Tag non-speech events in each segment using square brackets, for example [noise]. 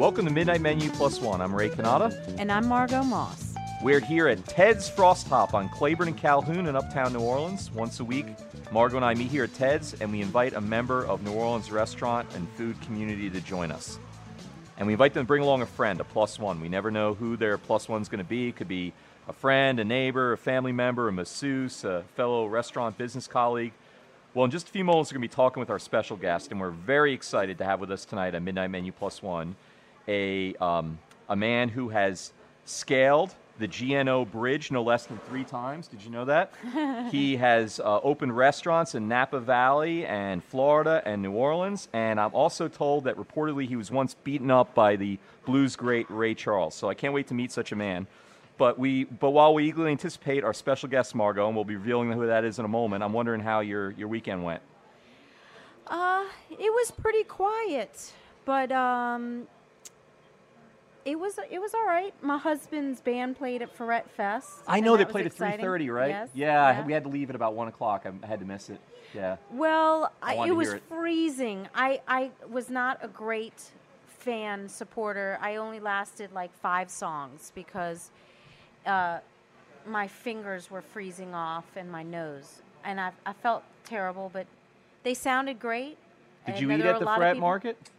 Welcome to Midnight Menu Plus One. I'm Ray Canada. And I'm Margot Moss. We're here at Ted's Frost Top on Claiborne and Calhoun in Uptown New Orleans. Once a week, Margot and I meet here at Ted's, and we invite a member of New Orleans restaurant and food community to join us. And we invite them to bring along a friend, a plus one. We never know who their plus one's going to be. It could be a friend, a neighbor, a family member, a masseuse, a fellow restaurant business colleague. Well, in just a few moments, we're going to be talking with our special guest, and we're very excited to have with us tonight at Midnight Menu Plus One a, um, a man who has scaled the GNO Bridge no less than three times. Did you know that? [laughs] he has uh, opened restaurants in Napa Valley and Florida and New Orleans, and I'm also told that reportedly he was once beaten up by the blues great Ray Charles. So I can't wait to meet such a man. But we, but while we eagerly anticipate our special guest Margot, and we'll be revealing who that is in a moment, I'm wondering how your your weekend went. Uh, it was pretty quiet, but um, it was it was all right. My husband's band played at Freret Fest. I know they played at three exciting. thirty, right? Yes. Yeah, we had to leave at about one o'clock. I had to miss it. Yeah. Well, I I, wanted it to was hear it. freezing. I I was not a great fan supporter. I only lasted like five songs because uh, my fingers were freezing off and my nose, and I I felt terrible. But they sounded great. Did you eat at the lot of Freret people- Market?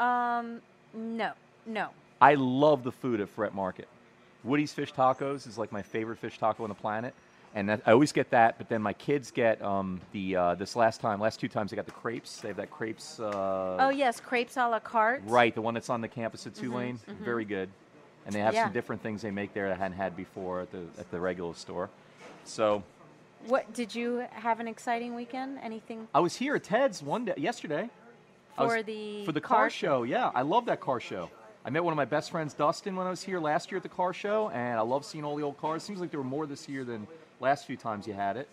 Um, no, no. I love the food at Freret Market. Woody's Fish Tacos is like my favorite fish taco on the planet, and that, I always get that. But then my kids get um, the uh, this last time, last two times, they got the crepes. They have that crepes. Uh, Oh yes, Crepes a la Cart. Right, the one that's on the campus at Tulane, very good. And they have Yeah. some different things they make there that I hadn't had before at the at the regular store. So What did you have an exciting weekend? Anything I was here at Ted's one day yesterday. I was- for the for the car, show. Yeah, I love that car show. I met one of my best friends, Dustin, when I was here last year at the car show, and I love seeing all the old cars. Seems like there were more this year than last few times you had it.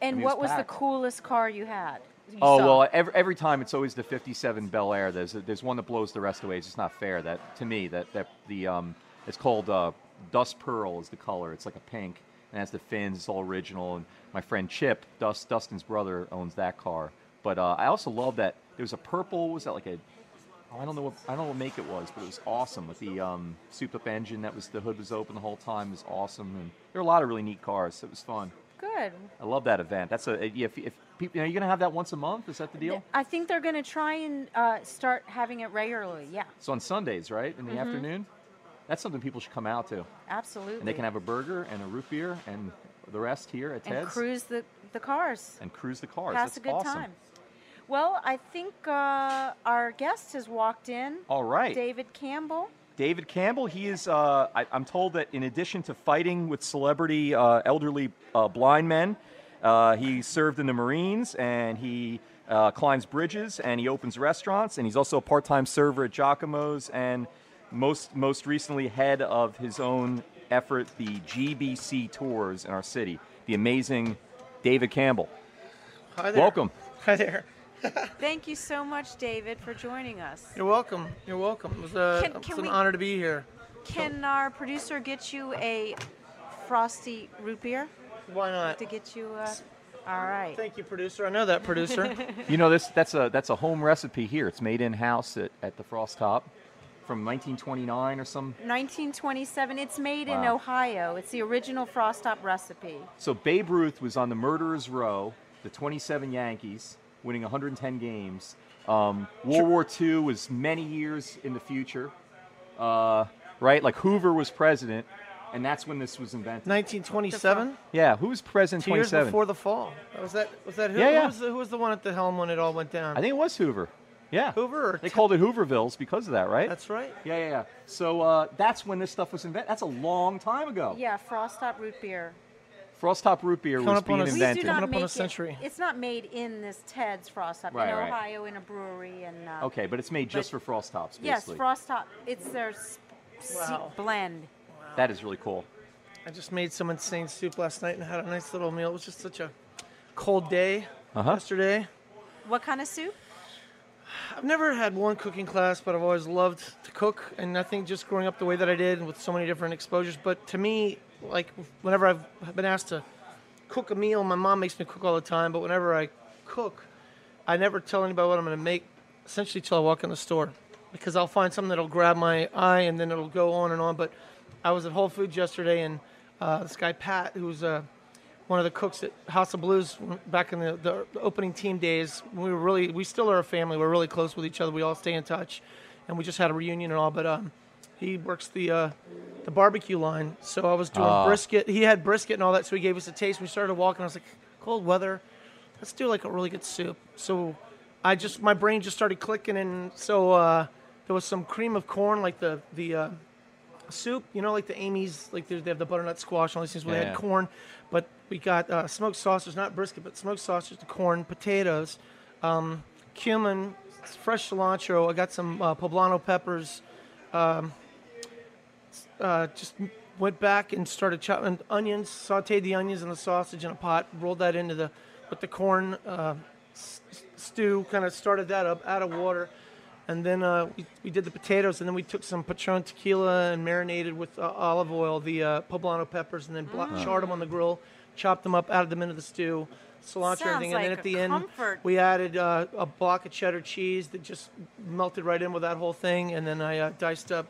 And mean, it what was was the coolest car you had? You oh saw? well, every, every time it's always the '57 Bel Air. There's there's one that blows the rest away. It's just not fair. That to me, that that the um, it's called uh, Dust Pearl is the color. It's like a pink and it has the fins. It's all original. And my friend Chip, Dust Dustin's brother, owns that car. But uh, I also love that there was a purple. Was that like a I don't know what I don't know what make it was, but it was awesome with the um, souped up engine. That was the hood was open the whole time. It was awesome, and there were a lot of really neat cars. So it was fun. Good. I love that event. That's a if, if people, are you gonna have that once a month? Is that the deal? I think they're going to try and uh, start having it regularly. Yeah, So on Sundays, right, in the Mm-hmm. afternoon. That's something people should come out to, absolutely. and they can have a burger and a root beer and the rest here at and Ted's cruise the, the cars. and cruise the cars. Pass That's a good awesome. time. Well, I think uh, our guest has walked in. All right, David Campbell. David Campbell. He is. Uh, I, I'm told that in addition to fighting with celebrity uh, elderly uh, blind men, uh, he served in the Marines and he uh, climbs bridges and he opens restaurants and he's also a part-time server at Jacques-Imo's and most most recently head of his own effort, the GBC tours in our city. The amazing David Campbell. Hi there. Welcome. Hi there. [laughs] Thank you so much, David, for joining us. You're welcome. You're welcome. It was, uh, Can- it's can an we- honor to be here. Can our producer get you a frosty root beer Why not? to get you? Uh, all right. Thank you, producer. I know that producer. [laughs] You know this that's a that's a home recipe here. It's made in house at, at the Frost Top from 1929 or some 1927. It's made in Ohio. It's the original Frost Top recipe. So Babe Ruth was on the murderer's row, the 27 Yankees, winning 110 games. Um, World War II was many years in the future, uh, right? Like Hoover was president, and that's when this was invented. 1927. Yeah, who was president? Two years 27. before the fall. Was that? Was that who? Yeah, yeah. Who was, the, who was the one at the helm when it all went down? I think it was Hoover. Yeah, Hoover. Or They T- called it Hoovervilles because of that, right? That's right. yeah, yeah, yeah. So uh, that's when this stuff was invented. That's a long time ago. Yeah, Frost Top root beer. Frost Top root beer Coming was up on being a- We invented. do not Coming up on a make it. It's not made in this Ted's Frost Top Right, in right. Ohio in a brewery and. Uh, Okay, but it's made just But- for Frost Tops, Yes, basically. Frost Top. It's their s- se- Wow. blend. that is really cool. I just made some insane soup last night and had a nice little meal. It was just such a cold day Uh-huh. yesterday. What kind of soup? I've never had one cooking class, but I've always loved to cook. And I think just growing up the way that I did and with so many different exposures. But to me, like whenever I've been asked to cook a meal, my mom makes me cook all the time. But whenever I cook, I never tell anybody what I'm going to make, essentially till I walk in the store. because I'll find something that'll grab my eye and then it'll go on and on. But I was at Whole Foods yesterday and uh, this guy Pat, who's uh, one of the cooks at House of Blues back in the, the, opening team days. We were really, we still are a family. We're really close with each other. We all stay in touch, and we just had a reunion and all. But um, he works the uh, the barbecue line, so I was doing Ah. brisket. He had brisket and all that, so he gave us a taste. We started walking. I was like, cold weather, let's do like a really good soup. So I just my brain just started clicking, and so uh, there was some cream of corn, like the the uh, soup, you know, like the Amy's, like they they have the butternut squash and all these things where they Yeah. had corn. But we got uh, smoked sausage, not brisket, but smoked sausage, the corn, potatoes, um, cumin, fresh cilantro. I got some uh, poblano peppers. Um, uh, just went back and started chopping onions, sauteed the onions and the sausage in a pot, rolled that into the with the corn uh, s- stew, kind of started that up out of water. And then uh, we, we did the potatoes, and then we took some Patron tequila and marinated with uh, olive oil the uh, poblano peppers, and then bla- charred them on the grill, chopped them up, added them into the stew, cilantro, Sounds everything, and then at the end we added uh, a block of cheddar cheese that just melted right in with that whole thing, and then I uh, diced up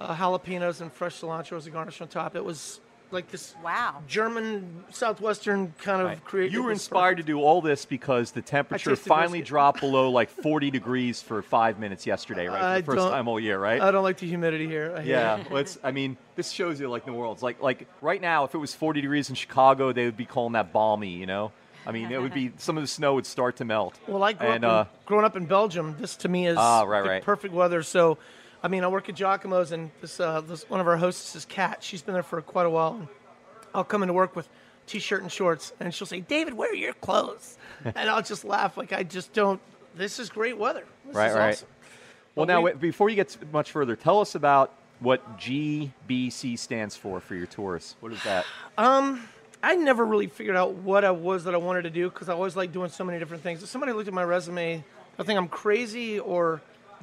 uh, jalapenos and fresh cilantro as a garnish on top. It was like this Wow. German southwestern kind of Right. create. You were was inspired to do all this because the temperature finally brisket. dropped below like 40 degrees for five minutes yesterday, right? For I the 1st time all year, right? I don't like the humidity here. I yeah, well, it's, I mean, this shows you like New Orleans. Like, like right now, if it was 40 degrees in Chicago, they would be calling that balmy. You know, I mean, it would be some of the snow would start to melt. Well, I grew and, up uh, in, growing up in Belgium. This to me is Ah, right, the right. perfect weather. So, I mean, I work at Jacques-Imo's, and this, uh, this one of our hostesses, Kat, she's been there for quite a while. And I'll come into work with t-shirt and shorts, and she'll say, "David, where are your clothes?" [laughs] and I'll just laugh like I just don't. This is great weather. This Right, is right. awesome. well, Well, now we- before you get much further, tell us about what GBC stands for for your tours. What is that? [sighs] Um, I never really figured out what I was that I wanted to do because I always like doing so many different things. If somebody looked at my resume, I think I'm crazy or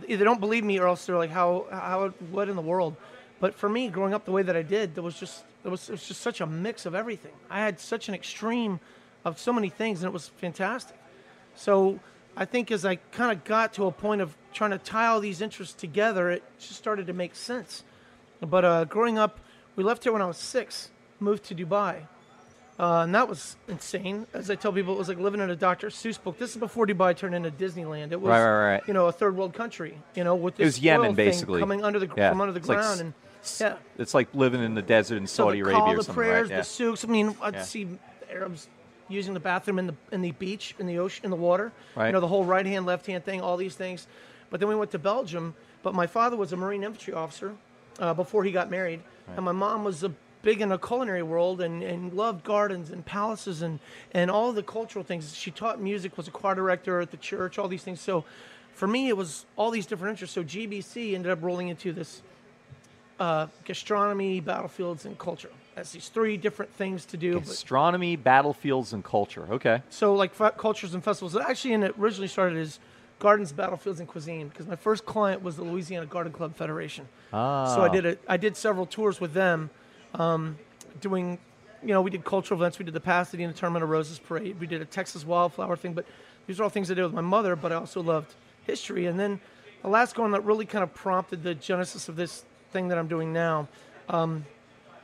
either don't believe me or else they're like, how, how, what in the world? But for me, growing up the way that I did, there was just, it was, it was just such a mix of everything. I had such an extreme of so many things and it was fantastic. So I think as I kind of got to a point of trying to tie all these interests together, it just started to make sense. But uh, growing up, we left here when I was six, moved to Dubai. Uh, and that was insane. As I tell people, it was like living in a Dr. Seuss book. This is before Dubai turned into Disneyland. It was, Right, right, right. you know, a third world country. You know, with this it was Yemen, thing basically. coming under the Yeah. from under the It's ground. s- and yeah, It's like living in the desert in Saudi the Arabia call, or the something, prayers, right? Yeah. the souks. I mean, I'd Yeah. see Arabs using the bathroom in the in the beach, in the ocean, in the water. Right. You know, the whole right hand, left hand thing, all these things. But then we went to Belgium. But my father was a Marine infantry officer uh, before he got married, and my mom was a big in the culinary world and, and loved gardens and palaces and, and all the cultural things. She taught music, was a choir director at the church, all these things. So for me, it was all these different interests. So GBC ended up rolling into this uh, gastronomy, battlefields, and culture. That's these three different things to do. But, Astronomy, battlefields, and culture. Okay. so like fe- cultures and festivals. It actually, and it originally started as gardens, battlefields, and cuisine because my first client was the Louisiana Garden Club Federation. Ah. So I did a, I did several tours with them, um, doing, you know, we did cultural events. We did the Pasadena Tournament of Roses Parade. We did a Texas wildflower thing. But these are all things I did with my mother. But I also loved history. And then the last one that really kind of prompted the genesis of this thing that I'm doing now.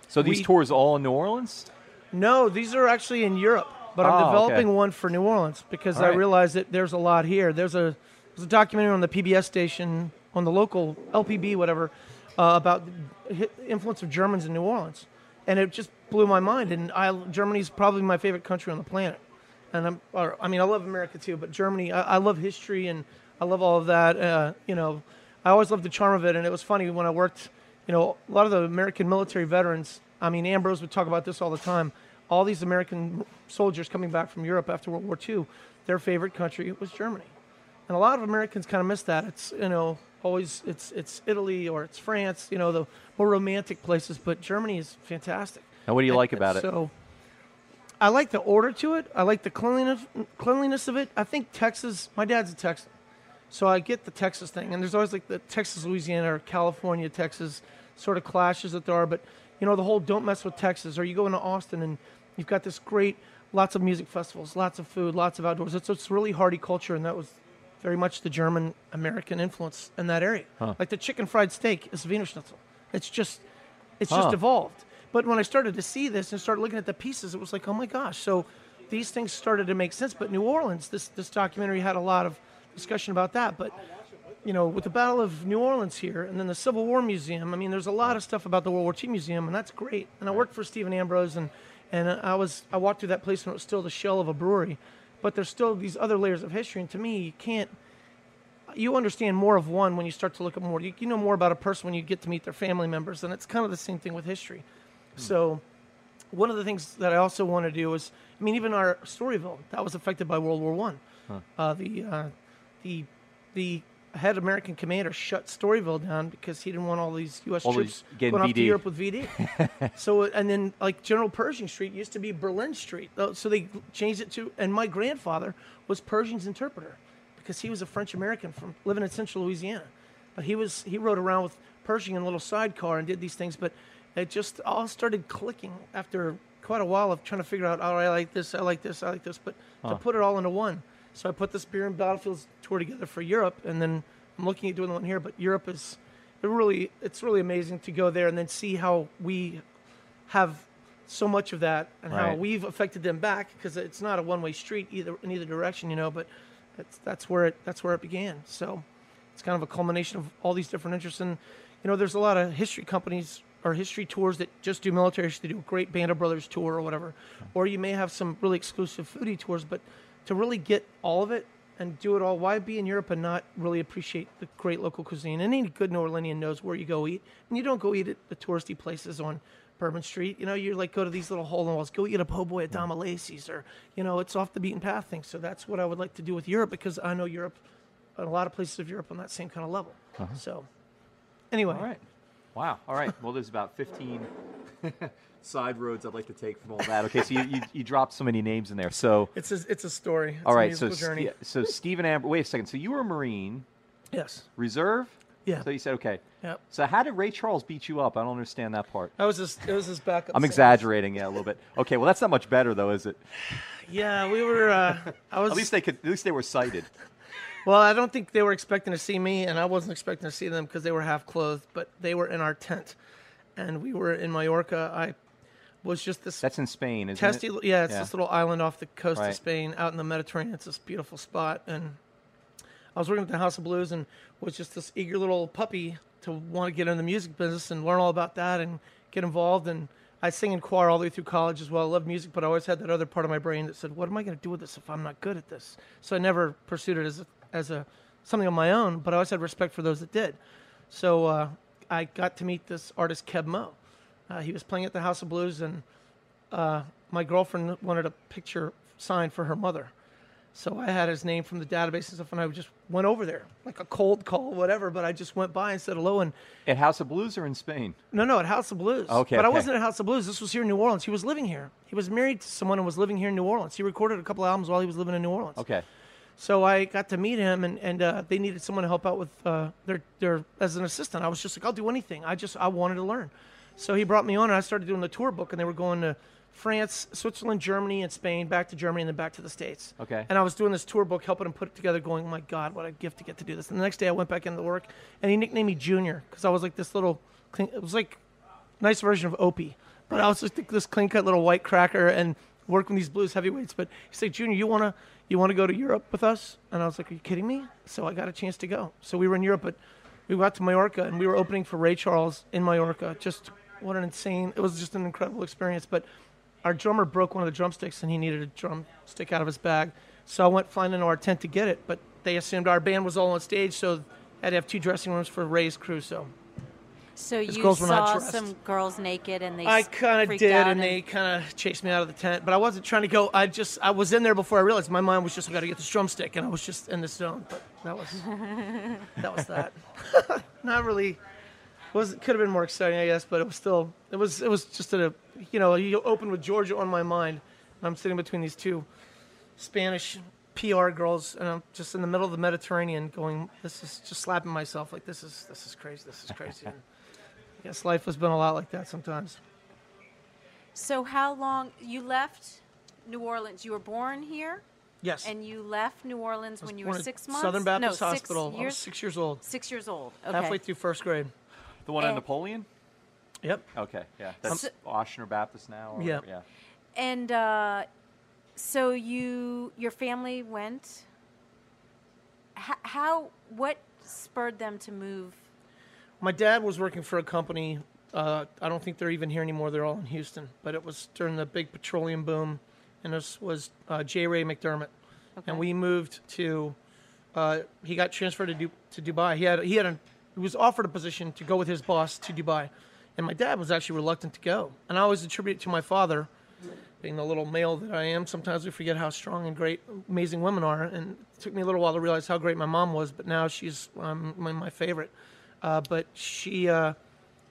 So these we- tours all in New Orleans? No, these are actually in Europe, but I'm Oh, developing okay. one for New Orleans because All I right. realized that there's a lot here. There's a there's a documentary on the PBS station on the local LPB whatever uh, about the influence of Germans in New Orleans, and it just blew my mind. And I Germany's probably my favorite country on the planet, and I'm or, I mean I love America too, but Germany I, I love history and I love all of that. Uh, you know, I always loved the charm of it, and it was funny when I worked. You know, a lot of the American military veterans. I mean, Ambrose would talk about this all the time. All these American soldiers coming back from Europe after World War II, their favorite country was Germany, and a lot of Americans kind of miss that. It's you know always it's it's Italy or it's France. You know the more romantic places, but Germany is fantastic. And what do you And- like about it? So, I like the order to it. I like the cleanliness cleanliness of it. I think Texas. My dad's a Texan, so I get the Texas thing. And there's always like the Texas, Louisiana, or California, Texas sort of clashes that there are. But you know the whole don't mess with Texas. Or you go into Austin and you've got this great, lots of music festivals, lots of food, lots of outdoors. It's it's really hardy culture, and that was very much the German American influence in that area. Huh. Like the chicken fried steak is Wiener Schnitzel. It's just, it's Huh. just evolved. But when I started to see this and started looking at the pieces, it was like, oh my gosh. So these things started to make sense. But New Orleans, this this documentary had a lot of discussion about that. But you know, with the Battle of New Orleans here, and then the Civil War Museum. I mean, there's a lot of stuff about the World War II Museum, and that's great. And I worked for Stephen Ambrose, and and I was I walked through that place when it was still the shell of a brewery, but there's still these other layers of history. And to me, you can't. You understand more of one when you start to look at more. You, you know more about a person when you get to meet their family members, and it's kind of the same thing with history. So, one of the things that I also want to do is, I mean, even our Storyville that was affected by World War One. Uh, the uh, the the head American commander shut Storyville down because he didn't want all these U.S. All troops going off to Europe with VD. [laughs] so and then like General Pershing Street used to be Berlin Street, Uh, so they changed it to. And my grandfather was Pershing's interpreter because he was a French American from living in Central Louisiana, but he was he rode around with Pershing in a little sidecar and did these things, but it just all started clicking after quite a while of trying to figure out. Oh, I like this, I like this, I like this, but to put it all into one. So I put this Beer and Battlefields tour together for Europe, and then I'm looking at doing the one here. But Europe is it really it's really amazing to go there and then see how we have so much of that and how we've affected them back because it's not a one-way street either in either direction, you know. But that's that's where it that's where it began. So it's kind of a culmination of all these different interests. And you know, there's a lot of history companies or history tours that just do military history. They do a great Band of Brothers tour or whatever. Or you may have some really exclusive foodie tours, but to really get all of it and do it all, why be in Europe and not really appreciate the great local cuisine? And any good New Orleanian knows where you go eat. And you don't go eat at the touristy places on Bourbon Street. You know, you like go to these little hole in the walls, go eat a po' boy at Domilise's, or you know, it's off the beaten path thing. So that's what I would like to do with Europe because I know Europe, and a lot of places of Europe on that same kind of level. Uh-huh. So, anyway, All right. Wow. All right. Well, there's about 15 [laughs] side roads I'd like to take from all that. Okay, so you, you, you dropped so many names in there. So, it's a, it's a story. It's all a. So, journey. Ste- so Stephen Amber. Wait a second. So you were a Marine yes, reserve. yeah, So you said okay. Yep. So how did Ray Charles beat you up? I don't understand that part. I was just It was his backup. I'm exaggerating, yeah, a little bit. Okay, well that's not much better though, is it? Yeah, we were. Uh, I [laughs] was. At least they could. At least they were cited. Well, I don't think they were expecting to see me, and I wasn't expecting to see them because they were half clothed. But they were in our tent, and we were in Mallorca. I was just this That's in Spain, isn't testy. it? Yeah, it's Yeah. this little island off the coast Right. of Spain, out in the Mediterranean. It's this beautiful spot, and I was working at the House of Blues, and was just this eager little puppy to want to get in the music business and learn all about that and get involved. And I sing in choir all the way through college as well. I love music, but I always had that other part of my brain that said, "What am I going to do with this if I'm not good at this?" So I never pursued it as a, as a something on my own, but I always had respect for those that did. So uh, I got to meet this artist Keb Mo. Uh, he was playing at the House of Blues, and uh, my girlfriend wanted a picture signed for her mother. So I had his name from the database and stuff, and I just went over there, like a cold call, whatever. But I just went by and said hello. And At House of Blues or in Spain? no, no, at House of Blues. Okay, but I okay. wasn't at House of Blues. This was here in New Orleans. He was living here. He was married to someone and was living here in New Orleans. He recorded a couple albums while he was living in New Orleans. Okay. So I got to meet him, and and uh, they needed someone to help out with uh, their their as an assistant. I was just like, I'll do anything. I just I wanted to learn. So he brought me on, and I started doing the tour book, and they were going to France, Switzerland, Germany, and Spain, back to Germany, and then back to the States. Okay. And I was doing this tour book, helping him put it together, going, my God, what a gift to get to do this. And the next day I went back into work, and he nicknamed me Junior because I was like this little, clean, it was like nice version of Opie. But I was just this clean cut little white cracker and working these blues heavyweights. But he said, Junior, you wanna you wanna go to Europe with us? And I was like, Are you kidding me? So I got a chance to go. So we were in Europe, but we got to Mallorca and we were opening for Ray Charles in Mallorca. Just what an insane! It was just an incredible experience. But our drummer broke one of the drumsticks and he needed a drumstick out of his bag. So I went flying into our tent to get it, but they assumed our band was all on stage, so I had to have two dressing rooms for Ray's crew. So So His you girls were not saw some girls naked, and they I kind of did, out and they kind of chased me out of the tent. But I wasn't trying to go. I just I was in there before I realized my mind was just I got to get this drumstick, and I was just in the zone. But that was [laughs] that was that. [laughs] Not really. Was could have been more exciting, I guess, but it was still it was it was just a you know you opened with Georgia on my mind, and I'm sitting between these two Spanish PR girls, and I'm just in the middle of the Mediterranean, going this is just slapping myself like this is this is crazy, this is crazy. [laughs] And I guess life has been a lot like that sometimes. So how long you left New Orleans? You were born here. Yes. And you left New Orleans when you were six months. Southern Baptist no, Hospital. Six I was years. six years old. Six years old. Okay. Halfway through first grade. The one on Napoleon? Yep. Okay, yeah. That's So- Ochsner Baptist now? Or, Yeah. yeah. And uh, so you, your family went. H- how? What spurred them to move? My dad was working for a company. Uh, I don't think they're even here anymore. They're all in Houston. But it was during the big petroleum boom, and this was uh, J. Ray McDermott. Okay. And we moved to. Uh, he got transferred to, du- to Dubai. He had he had a, he was offered a position to go with his boss to Dubai, and my dad was actually reluctant to go. And I always attribute it to my father, being the little male that I am. Sometimes we forget how strong and great, amazing women are. And it took me a little while to realize how great my mom was. But now she's um, my, my favorite. Uh, but she uh,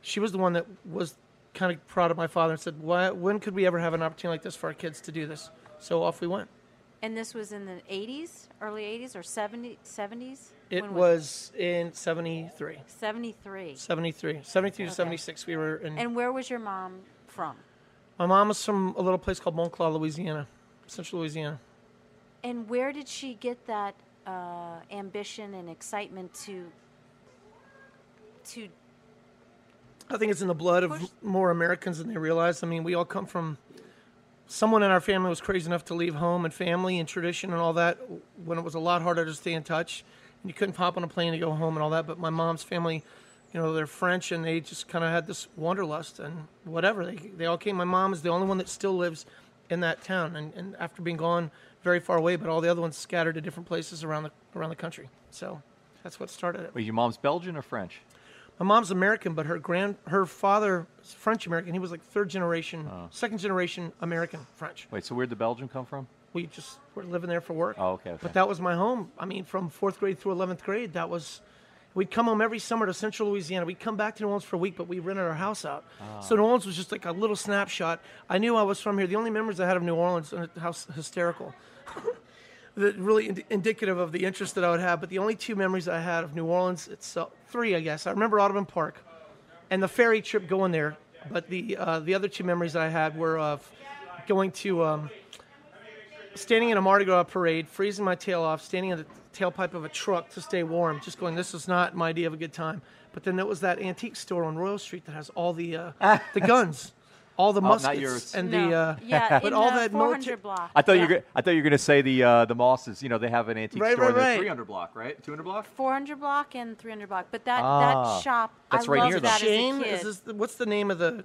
she was the one that was kind of proud of my father and said, Why, "When could we ever have an opportunity like this for our kids to do this?" So off we went. And this was in the 80s, early 80s or 70, 70s? It When was in 73. 73. 73. 73 Okay. to 76, we were in. And where was your mom from? my mom was from a little place called Montclair, Louisiana, central Louisiana. And where did she get that uh, ambition and excitement to to I think it's in the blood of more Americans than they realize. I mean, we all come from. Someone in our family was crazy enough to leave home and family and tradition and all that when it was a lot harder to stay in touch. And you couldn't hop on a plane to go home and all that. But my mom's family, you know, they're French and they just kind of had this wanderlust and whatever. They, they all came. My mom is the only one that still lives in that town. And, and after being gone very far away, but all the other ones scattered to different places around the, around the country. So that's what started it. Wait, your mom's Belgian or French? My mom's American, but her grand her father is French American. He was like third generation, second generation American French. Wait, so where'd the Belgian come from? We just were living there for work. Oh, okay, okay. But that was my home. I mean, from fourth grade through eleventh grade, that was. We'd come home every summer to Central Louisiana. We'd come back to New Orleans for a week, but we rented our house out. Ah. So New Orleans was just like a little snapshot. I knew I was from here. The only memories I had of New Orleans, and how hysterical, [laughs] that really ind- indicative of the interest that I would have. But the only two memories I had of New Orleans itself, three, I guess. I remember Audubon Park and the ferry trip going there. But the uh, the other two memories I had were of going to um, standing in a Mardi Gras parade, freezing my tail off, standing in the tailpipe of a truck to stay warm, just going, "This is not my idea of a good time." But then there was that antique store on Royal Street that has all the uh, the guns, all the Oh, not yours. and no. the uh, yeah, [laughs] but in all the that 400 military- block. I thought you Yeah. were gonna, I thought you were going to say the uh, the Mosses. You know, they have an antique Right, store right, in the right. 300 block, right? 200 block. 400 block and 300 block. But that Ah, that shop, that's I right loved near them. that Shane, as a is this the, what's the name of the?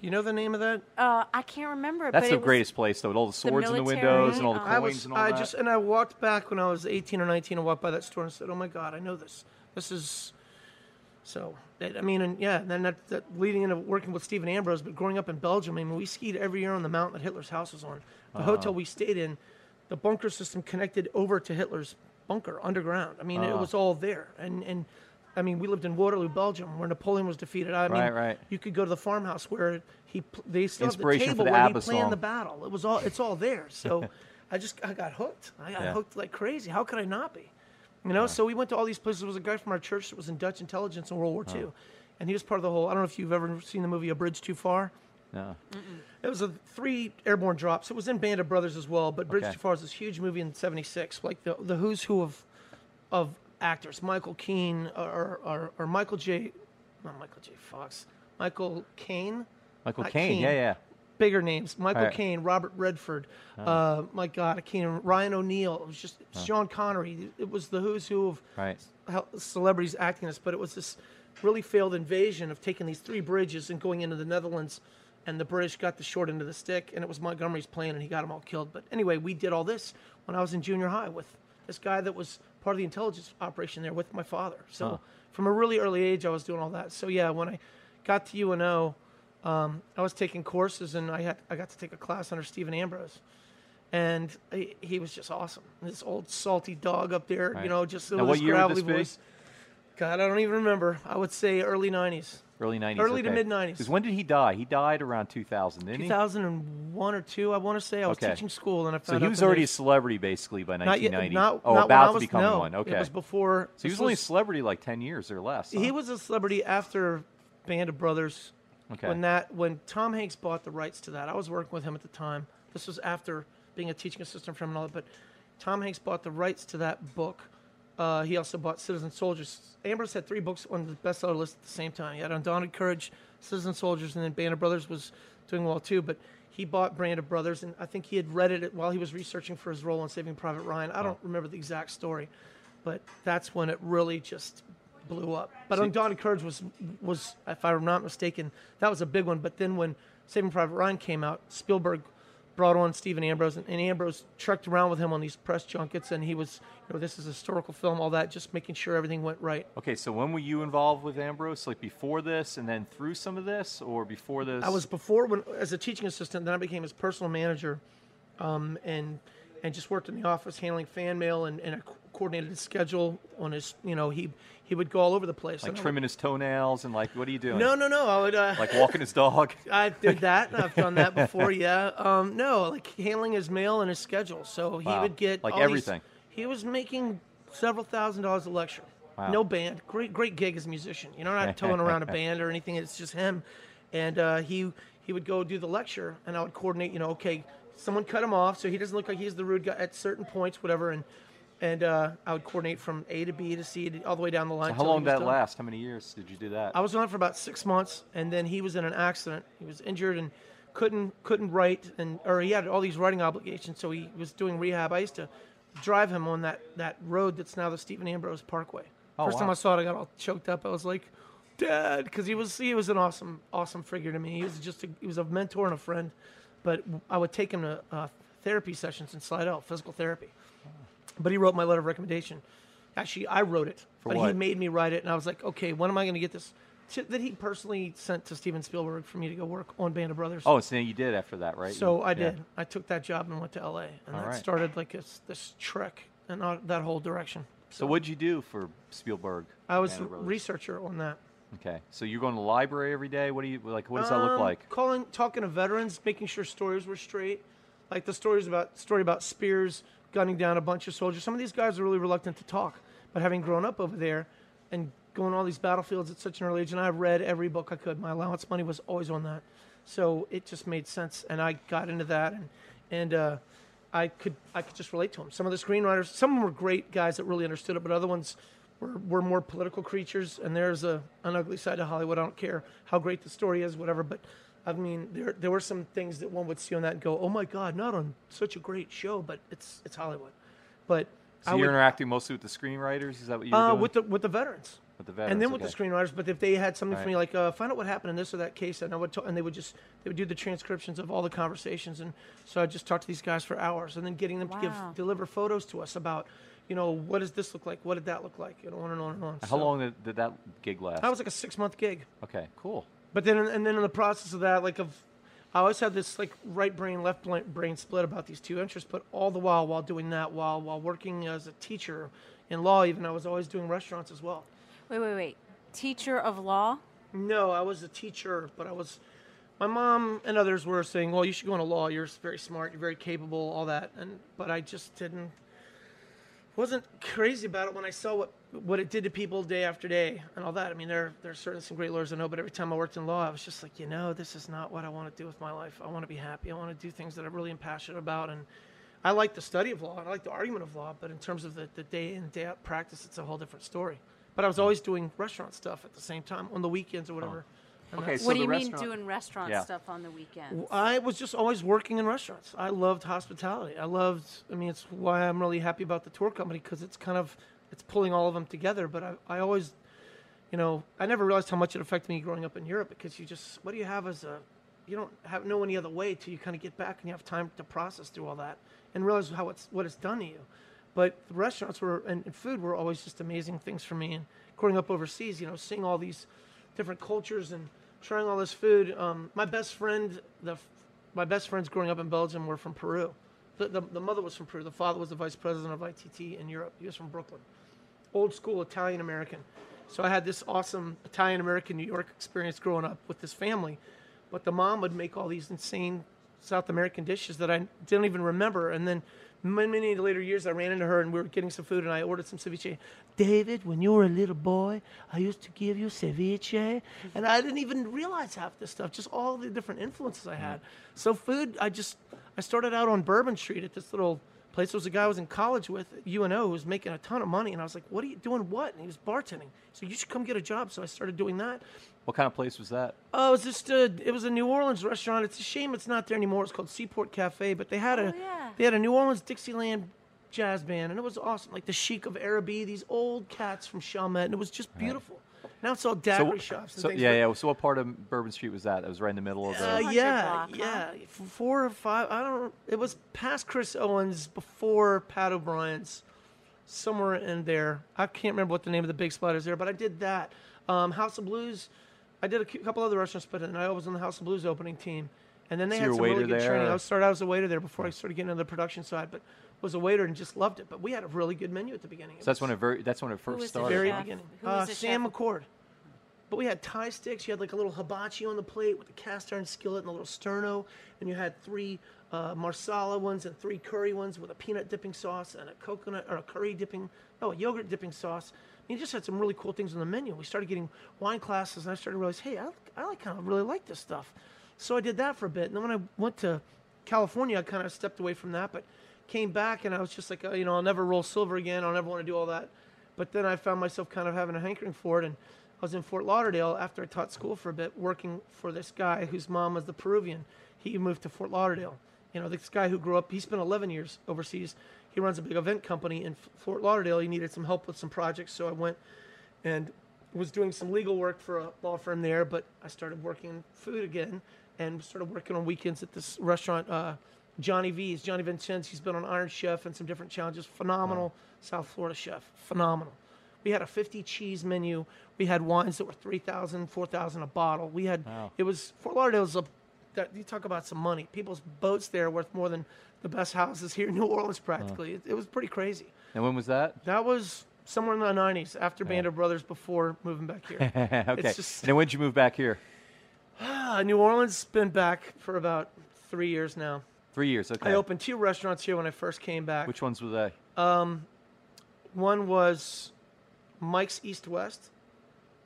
You know the name of that? uh, I can't remember. That's but the it was, greatest place, though. With all the swords in the military, windows and all the uh, coins I was, and all I that. just, and I walked back when I was 18 or 19 and walked by that store and said, "Oh my God, I know this. This is." So, I mean, and yeah, then that, that leading into working with Stephen Ambrose, but growing up in Belgium, I mean, we skied every year on the mountain that Hitler's house was on. The uh-huh. hotel we stayed in, the bunker system connected over to Hitler's bunker underground. I mean, it uh-huh. was all there, and and. I mean, we lived in Waterloo, Belgium, where Napoleon was defeated. I mean, Right, right. you could go to the farmhouse where he they still have the table the where ABBA he planned song. the battle. It was all it's all there. So [laughs] I just I got hooked. I got Yeah. hooked like crazy. How could I not be? You know. So we went to all these places. There was a guy from our church that was in Dutch intelligence in World War II, and he was part of the whole. I don't know if you've ever seen the movie A Bridge Too Far. no. It was a three airborne drops. It was in Band of Brothers as well, but Bridge Okay. Too Far is this huge movie in '76, like the the who's who of of actors. Michael Keane or or, or Michael J. Not Michael J. Fox. Michael Caine. Michael Not Caine. Yeah, yeah. Bigger names: Michael Right. Caine, Robert Redford. Uh, my God, I can't. Ryan O'Neal. It was just it's Sean Connery. It was the who's who of Right. celebrities acting this, but it was this really failed invasion of taking these three bridges and going into the Netherlands, and the British got the short end of the stick, and it was Montgomery's plan, and he got them all killed. But anyway, we did all this when I was in junior high with this guy that was part of the intelligence operation there with my father. So Huh. from a really early age, I was doing all that. So yeah, when I got to UNO, um, I was taking courses, and I had I got to take a class under Stephen Ambrose. And he, he was just awesome. This old salty dog up there, Right. you know, just Now, what year would gravelly be? voice. God, I don't even remember. I would say early '90s, Early 90s. Early to mid-nineties. Because when did he die? He died around 2000, didn't he? 2001 or two. I want to say I was Okay. teaching school, and I found. So he was already a celebrity basically by not yet, 1990. not, oh, not about I to become no, one. Okay. it was before. so he this was only a celebrity like 10 years or less. He was a celebrity after Band of Brothers. Okay. When that when Tom Hanks bought the rights to that, I was working with him at the time. This was after being a teaching assistant for him and all that. But Tom Hanks bought the rights to that book. Uh, he also bought Citizen Soldiers. Ambrose had three books on the bestseller list at the same time. He had Undaunted Courage, Citizen Soldiers, and then Band of Brothers was doing well too. But he bought Band of Brothers, and I think he had read it while he was researching for his role in Saving Private Ryan. I don't remember the exact story, but that's when it really just blew up. But So- Undaunted Courage was was, if I'm not mistaken, that was a big one. But then when Saving Private Ryan came out, Spielberg brought on Stephen Ambrose, and, and Ambrose trekked around with him on these press junkets, and he was, you know, this is a historical film, all that, just making sure everything went right. Okay, so when were you involved with Ambrose? Like before this, and then through some of this, or before this? I was before when as a teaching assistant, then I became his personal manager, um, and and just worked in the office handling fan mail and, and I coordinated his schedule on his. You know, he he would go all over the place. like And I would- trimming his toenails and like, what are you doing? No, no, no. I would. Uh, Like walking his dog. [laughs] I did that. I've done that before. Yeah. Um, no, like handling his mail and his schedule. So he Wow. would get Like all these- everything. he was making several thousand dollars a lecture. Wow. No band. Great, great gig as a musician. You know, not towing around a [laughs] band or anything. It's just him. And uh, he he would go do the lecture, and I would coordinate. You know, okay, someone cut him off so he doesn't look like he's the rude guy at certain points, whatever. And and uh, I would coordinate from A to B to C to, all the way down the line. So How long did that done. last? How many years did you do that? I was on it for about six months, and then he was in an accident. He was injured and couldn't couldn't write, and or he had all these writing obligations, so he was doing rehab. I used to drive him on that that road that's now the Stephen Ambrose Parkway. Oh, First time. I saw it, I got all choked up. I was like, "Dad," because he was he was an awesome awesome figure to me. He was just a, he was a mentor and a friend. But I would take him to uh, therapy sessions in Slidell, physical therapy. But he wrote my letter of recommendation. Actually, I wrote it, For but he made me write it, and I was like, okay, when am I going to get this? To, that he personally sent to Steven Spielberg for me to go work on Band of Brothers. oh, so you did after that, right? so I yeah. did. I took that job and went to L.A. and All that right. started like this, this trek and all, that whole direction. So what'd you do for Spielberg? I was a researcher on that. Okay, so you're going to the library every day. What do you like? What does that look Um, like? Calling, talking to veterans, making sure stories were straight. Like the stories about story about Speirs gunning down a bunch of soldiers. Some of these guys are really reluctant to talk, but having grown up over there and going all these battlefields at such an early age, and I read every book I could. My allowance money was always on that, so it just made sense, and I got into that, and and uh, I could I could just relate to them. Some of the screenwriters, some of them were great guys that really understood it, but other ones were, were more political creatures. And there's a an ugly side to Hollywood. I don't care how great the story is, whatever. But I mean, there there were some things that one would see on that and go, "Oh my God, not on such a great show," but it's it's Hollywood. But So I you're would, interacting mostly with the screenwriters. Is that what you were uh, doing? with the with the veterans. With the veterans, and then with okay. the screenwriters. But if they had something for me, like uh, find out what happened in this or that case, and I would, ta- and they would just they would do the transcriptions of all the conversations, and so I just talked to these guys for hours, and then getting them to give deliver photos to us about, you know, what does this look like, what did that look like, and on and on and on. How So, long did, did that gig last? That was like a six month gig, okay, cool. But then and then in the process of that, like of. I always had this like right brain, left brain split about these two interests, but all the while, while doing that, while while working as a teacher in law, even I was always doing restaurants as well. Wait, wait, wait. Teacher of law? No, I was a teacher, but I was. My mom and others were saying, "Well, you should go into law. You're very smart. You're very capable. All that." And but I just didn't. Wasn't crazy about it when I saw what what it did to people day after day and all that. I mean, there there are certainly some great lawyers I know, but every time I worked in law, I was just like, you know, this is not what I want to do with my life. I want to be happy. I want to do things that I'm really am passionate about, and I like the study of law. and I like the argument of law, but in terms of the, the day in day out practice, it's a whole different story. But I was hmm. always doing restaurant stuff at the same time on the weekends or whatever. And Okay, that's- So what do you mean doing restaurant Yeah. stuff on the weekends? I was just always working in restaurants. I loved hospitality. I loved. I mean, it's why I'm really happy about the tour company because it's kind of it's pulling all of them together. But I, I always, you know, I never realized how much it affected me growing up in Europe because you just what do you have as a, you don't have know any other way till you kind of get back and you have time to process through all that and realize how it's what it's done to you. But the restaurants were and, and food were always just amazing things for me. And growing up overseas, you know, seeing all these different cultures and trying all this food. Um, my best friend, the my best friends growing up in Belgium were from Peru. The, the, the mother was from Peru. The father was the vice president of ITT in Europe. He was from Brooklyn. Old school Italian American. So I had this awesome Italian American New York experience growing up with this family. But the mom would make all these insane South American dishes that I didn't even remember. And then many, many later years, I ran into her and we were getting some food and I ordered some ceviche. David, when you were a little boy, I used to give you ceviche. And I didn't even realize half this stuff, just all the different influences I had. Mm. So food, I just, I started out on Bourbon Street at this little place was a guy I was in college with at UNO who was making a ton of money, and I was like, "What are you doing? What?" And he was bartending. So you should come get a job. So I started doing that. What kind of place was that? Oh, it was just a, it was a New Orleans restaurant. It's a shame it's not there anymore. It's called Seaport Cafe, but they had a Oh, yeah. they had a New Orleans Dixieland jazz band, and it was awesome. Like the Sheik of Araby, these old cats from Chalmette, and it was just beautiful. Now it's all daiquiri shops. And so things, yeah, yeah. So what part of Bourbon Street was that? It was right in the middle of the. Uh, 200 yeah, block, huh? yeah, F- four or five. I don't. It was past Chris Owens, before Pat O'Brien's, somewhere in there. I can't remember what the name of the big spot is there, but I did that. Um, House of Blues. I did a couple other restaurants, but then I was on the House of Blues opening team, and then they So had some really good there, training. I started out as a waiter there before I started getting into the production side, but was a waiter and just loved it. But we had a really good menu at the beginning. It so that's when it very. That's when it first was the started. very chef? beginning. Who Uh, was the Sam chef? McCord. But we had Thai sticks. You had like a little hibachi on the plate with a cast iron skillet and a little sterno, and you had three uh, marsala ones and three curry ones with a peanut dipping sauce and a coconut or a curry dipping, no, a yogurt dipping sauce. And you just had some really cool things on the menu. We started getting wine classes, and I started to realize, hey, I, I like kind of really like this stuff. So I did that for a bit, and then when I went to California, I kind of stepped away from that, but came back, and I was just like, uh, you know, I'll never roll silver again. I'll never want to do all that. But then I found myself kind of having a hankering for it, and I was in Fort Lauderdale after I taught school for a bit, working for this guy whose mom was the Peruvian. He moved to Fort Lauderdale. You know, this guy who grew up, he spent 11 years overseas. He runs a big event company in Fort Lauderdale. He needed some help with some projects, so I went and was doing some legal work for a law firm there. But I started working food again and started working on weekends at this restaurant, uh, Johnny V's. Johnny Vinczencz. He's been on Iron Chef and some different challenges. Phenomenal South Florida chef. Phenomenal. We had a 50 cheese menu. We had wines that were 3,000, 4,000 a bottle. We had, Wow. it was, Fort Lauderdale was a, that, you talk about some money. People's boats there are worth more than the best houses here in New Orleans practically. It, it was pretty crazy. And when was that? That was somewhere in the 90s after Band of Brothers before moving back here. [laughs] okay. just- And when did you move back here? Uh, New Orleans been back for about three years now. Three years. Okay. I opened two restaurants here when I first came back. Which ones were they? Um, One was Mike's East West.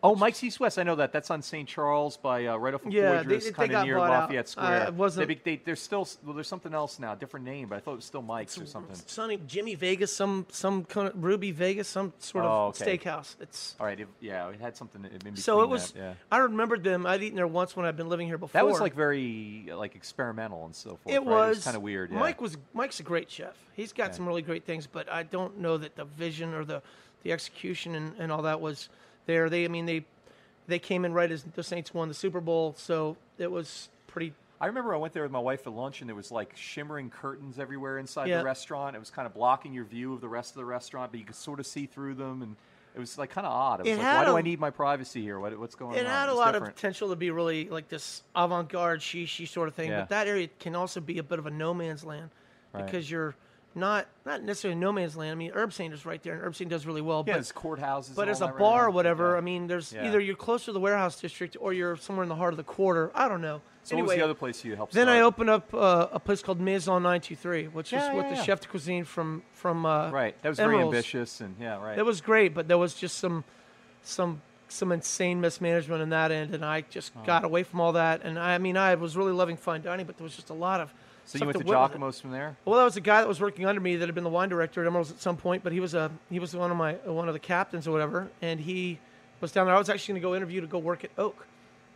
Oh, Mike's East West. I know that. That's on St. Charles by uh, right off of Yeah, they- they kind of near out. Lafayette Uh, Square. it wasn't- They, they, there's still well, there's something else now, different name, but I thought it was still Mike's or something. Sonny Jimmy Vegas, some some kind of Ruby Vegas, some sort of Oh, okay. steakhouse. It's All right. It, yeah, it had something in so it was. That, yeah. I remembered them. I'd eaten there once when I'd been living here before. That was like very like experimental and so forth. It right? was, kind of weird. Yeah. Mike was Mike's a great chef. He's got Okay. some really great things, but I don't know that the vision or the the execution and, and all that was there. They, I mean, they they came in right as the Saints won the Super Bowl, so it was pretty. I remember I went there with my wife for lunch, and there was like shimmering curtains everywhere inside Yeah. the restaurant. It was kind of blocking your view of the rest of the restaurant, but you could sort of see through them, and it was like kind of odd. It was It like, why do I need my privacy here? What, what's going on? It had a lot different. of potential to be really like this avant-garde shishi sort of thing, Yeah. but that area can also be a bit of a no man's land Right. because you're not not necessarily no man's land. I mean, Herbsaint is right there, and Herbsaint does really well. Yeah, but there's courthouses. But as a that right bar or whatever, Yeah. I mean, there's Yeah. either you're close to the warehouse district or you're somewhere in the heart of the quarter. I don't know. So anyway, what was the other place you helped? then I opened up uh, a place called Maison 923, which Yeah, is with the chef de cuisine from from uh, Right, that was very ambitious, and yeah, right. It was great, but there was just some some some insane mismanagement in that end, and I just Oh. got away from all that. And I, I mean, I was really loving fine dining, but there was just a lot of so you went to that went. Jacques-Imo's from there. Well, that was a guy that was working under me that had been the wine director at Emeril's at some point, but he was a he was one of my one of the captains or whatever, and he was down there. I was actually going to go interview to go work at Oak.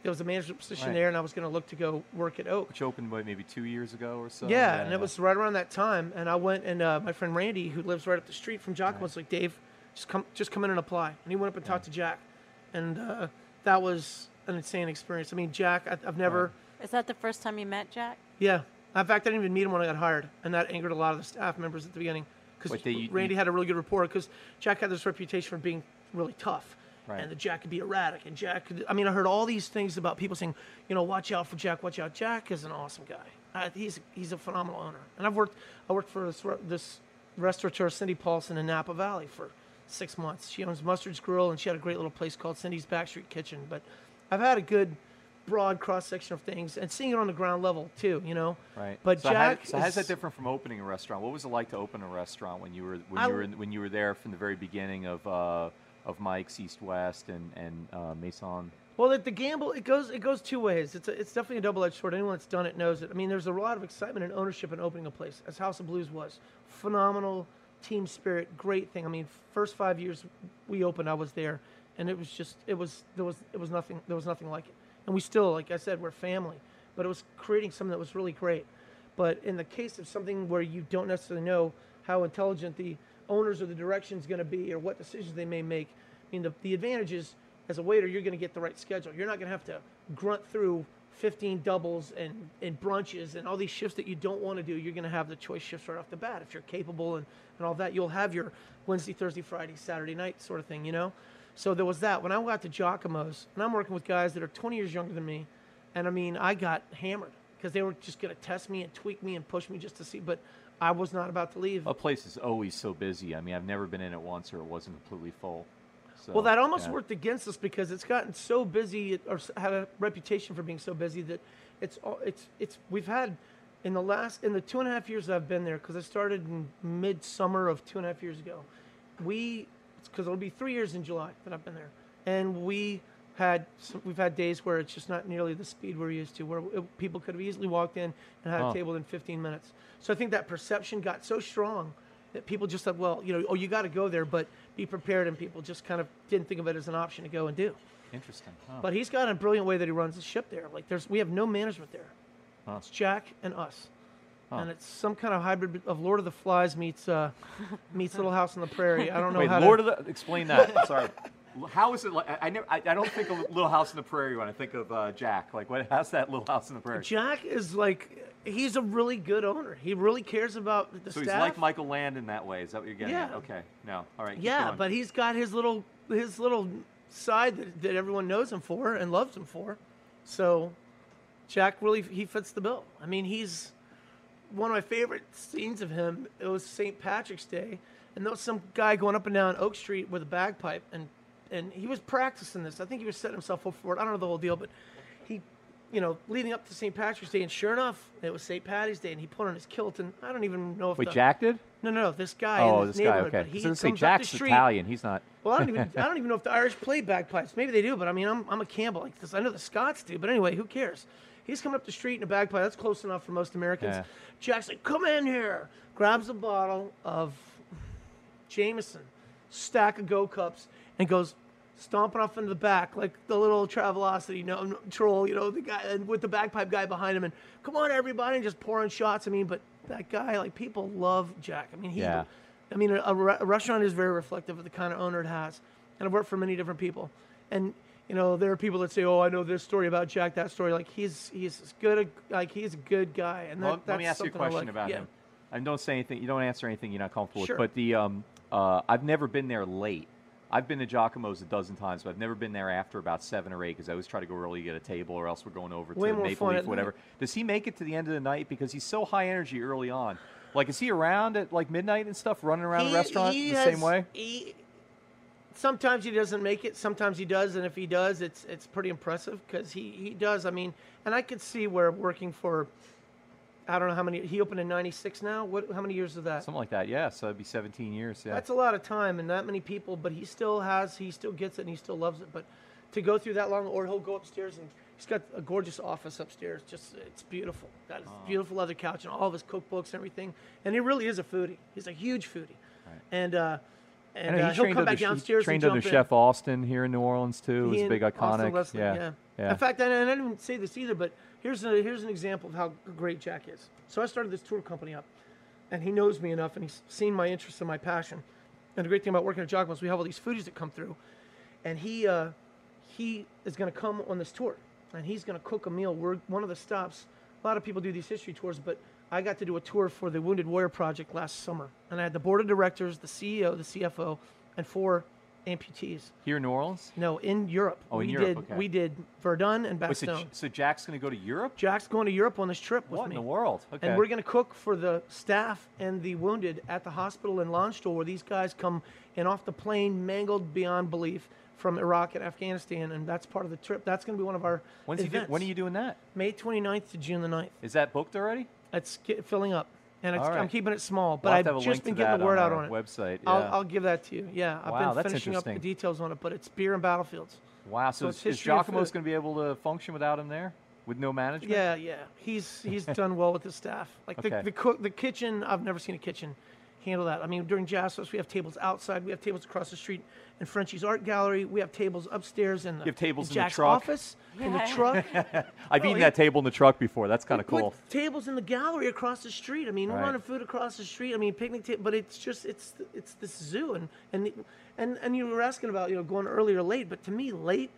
There was a management position Right. there, and I was going to look to go work at Oak. Which opened what, maybe two years ago or so. yeah, and it was right around that time, and I went and uh, my friend Randy, who lives right up the street from Jack, was like, "Dave, just come just come in and apply." And he went up and talked to Jack, and uh, that was an insane experience. I mean, Jack, I, I've never. Is that the first time you met Jack? Yeah. In fact, I didn't even meet him when I got hired, and that angered a lot of the staff members at the beginning because Wait, they- you- Randy you- had a really good rapport because Jack had this reputation for being really tough. Right. And that Jack could be erratic, and Jack could. I mean, I heard all these things about people saying, you know, watch out for Jack, watch out. Jack is an awesome guy. Uh, he's he's a phenomenal owner, and I've worked I worked for this this restaurateur Cindy Pawlcyn in Napa Valley for six months. She owns Mustard's Grill, and she had a great little place called Cindy's Backstreet Kitchen. But I've had a good broad cross section of things, and seeing it on the ground level too. You know, Right. But so Jack, how, so how's that different from opening a restaurant? What was it like to open a restaurant when you were when I- you were in, when you were there from the very beginning of uh, of Mike's East West and and uh, Maison Well, the, the gamble it goes it goes two ways. It's a, it's definitely a double edged sword. Anyone that's done it knows it. I mean, there's a lot of excitement and ownership in opening a place, as House of Blues was. Phenomenal team spirit, great thing. I mean, first five years we opened, I was there, and it was just it was there was it was nothing there was nothing like it. And we still, like I said, we're family, but it was creating something that was really great. But in the case of something where you don't necessarily know how intelligent the owners or the direction is going to be or what decisions they may make, I mean, the, the advantage is as a waiter, you're going to get the right schedule. You're not going to have to grunt through 15 doubles and, and brunches and all these shifts that you don't want to do. You're going to have the choice shifts right off the bat. If you're capable and, and all that, you'll have your Wednesday, Thursday, Friday, Saturday night sort of thing, you know? So there was that. When I got to Jacques-Imo's, and I'm working with guys that are 20 years younger than me, and I mean, I got hammered because they were just going to test me and tweak me and push me just to see. But I was not about to leave. A place is always so busy. I mean, I've never been in it once or it wasn't completely full. So, well, that almost yeah. worked against us because it's gotten so busy, or had a reputation for being so busy that it's all- it's it's we've had in the last in the two and a half years that I've been there because I started in midsummer of two and a half years ago. We because it'll be three years in July that I've been there, and we had some, we've had days where it's just not nearly the speed we're used to, where it, people could have easily walked in and had Oh. a table in 15 minutes. So I think that perception got so strong that people just said, well, you know, oh, you got to go there, but be prepared, and people just kind of didn't think of it as an option to go and do. Interesting. Huh. But he's got a brilliant way that he runs the ship there. Like there's, we have no management there. Huh. It's Jack and us, Huh. and it's some kind of hybrid of Lord of the Flies meets uh, [laughs] meets Little House on the Prairie. I don't know Wait, how Lord to. of the. Explain that. [laughs] Sorry. How is it? Like, I, I never. I, I don't think of Little House in the Prairie when I think of uh, Jack. Like, what? How's that Little House in the Prairie? Jack is like he's a really good owner. He really cares about the so staff. he's like Michael Land in that way. Is that what you're getting at? Yeah. Okay. No. All right. Yeah, but he's got his little his little side that, that everyone knows him for and loves him for. So Jack really he fits the bill. I mean, he's one of my favorite scenes of him. It was St. Patrick's Day, and there was some guy going up and down Oak Street with a bagpipe, and and he was practicing this. I think he was setting himself up for it. I don't know the whole deal, but he, you know, leading up to St. Patrick's Day, and sure enough, it was St. Patty's Day, and he put on his kilt, and I don't even know if Wait, the, Jack did? No, no, no, this guy Oh, in this this guy. neighborhood. Okay. But he so say comes Jack's the street. Italian. He's not. Well, I don't even [laughs] I don't even know if the Irish play bagpipes. Maybe they do, but I mean, I'm I'm a Campbell like this. I know the Scots do, but anyway, who cares? He's coming up the street in a bagpipe. That's close enough for most Americans. Yeah. Jack's like, "Come in here." Grabs a bottle of Jameson, stack of Go cups, and goes stomping off into the back like the little Travelocity you know, troll, you know, the guy and with the bagpipe guy behind him, and come on everybody, and just pouring shots. I mean, but that guy, like people love Jack. I mean, he. Yeah. I mean, a, a a restaurant is very reflective of the kind of owner it has, and I've worked for many different people, and you know there are people that say, "Oh, I know this story about Jack, that story." Like he's he's good a like he's a good guy, and that, Well, let me ask you a question like. about yeah. him. And don't say anything. You don't answer anything you're not comfortable Sure. with. But the um, uh, I've never been there late. I've been to Jacques-Imo's a dozen times, but I've never been there after about seven or eight because I always try to go early to get a table, or else we're going over Way to the Maple Leaf, at whatever. Does he make it to the end of the night because he's so high energy early on? Like, is he around at like midnight and stuff, running around He- the restaurant the has- same way? He, sometimes he doesn't make it. Sometimes he does, and if he does, it's it's pretty impressive because he he does. I mean, and I could see where working for. I don't know how many. He opened in '96 now. What? How many years is that? Something like that. Yeah. So it'd be 17 years. Yeah. That's a lot of time and that many people, but he still has, he still gets it and he still loves it. But to go through that long, or he'll go upstairs and he's got a gorgeous office upstairs. Just, it's beautiful. Got his beautiful leather couch and all of his cookbooks and everything. And he really is a foodie. He's a huge foodie. And, uh, and uh, he he'll trained come back under, he trained under Chef in. Austin here in New Orleans too. It was He big iconic. Leslie, yeah. yeah. In fact, I, and I didn't say this either, but here's a, here's an example of how great Jack is. So I started this tour company up, and he knows me enough, and he's seen my interest and my passion. And the great thing about working at Jacques-Imo's, we have all these foodies that come through, and he uh, he is going to come on this tour, and he's going to cook a meal. We're one of the stops. A lot of people do these history tours, but I got to do a tour for the Wounded Warrior Project last summer, and I had the board of directors, the CEO, the CFO, and four amputees. Here in New Orleans. No, in Europe. Oh, in we Europe, did okay. we did Verdun and Wait, so, Bastogne. So Jack's going to go to Europe? Jack's going to Europe on this trip with What me. in the world? Okay. And we're going to cook for the staff and the wounded at the hospital in Landstuhl, where these guys come in off the plane, mangled beyond belief from Iraq and Afghanistan, and that's part of the trip. That's going to be one of our When's he do, events. when are you doing that? May 29th to June the 9th. Is that booked already? It's get, filling up, and right. I'm keeping it small, but We'll I've just been getting the word out on it. website, I'll. I'll give that to you. Yeah, I've Wow, been finishing up the details on it, but it's beer and battlefields. Wow. So, is, is Jacques-Imo's going to be able to function without him there, with no management? Yeah, yeah. He's he's [laughs] done well with his staff. Like Okay. the the cook, the kitchen. I've never seen a kitchen handle that. I mean, during Jazz Fest, we have tables outside. We have tables across the street in Frenchie's Art Gallery. We have tables upstairs in the, You have tables in the Jack's truck? office, in the truck. [laughs] [laughs] I've Oh, eaten he- that table in the truck before. That's kind of cool. Put tables in the gallery across the street. I mean, we're Right. running food across the street. I mean, picnic table, but it's just it's it's this zoo and and and and you were asking about you know going early or late, but to me late,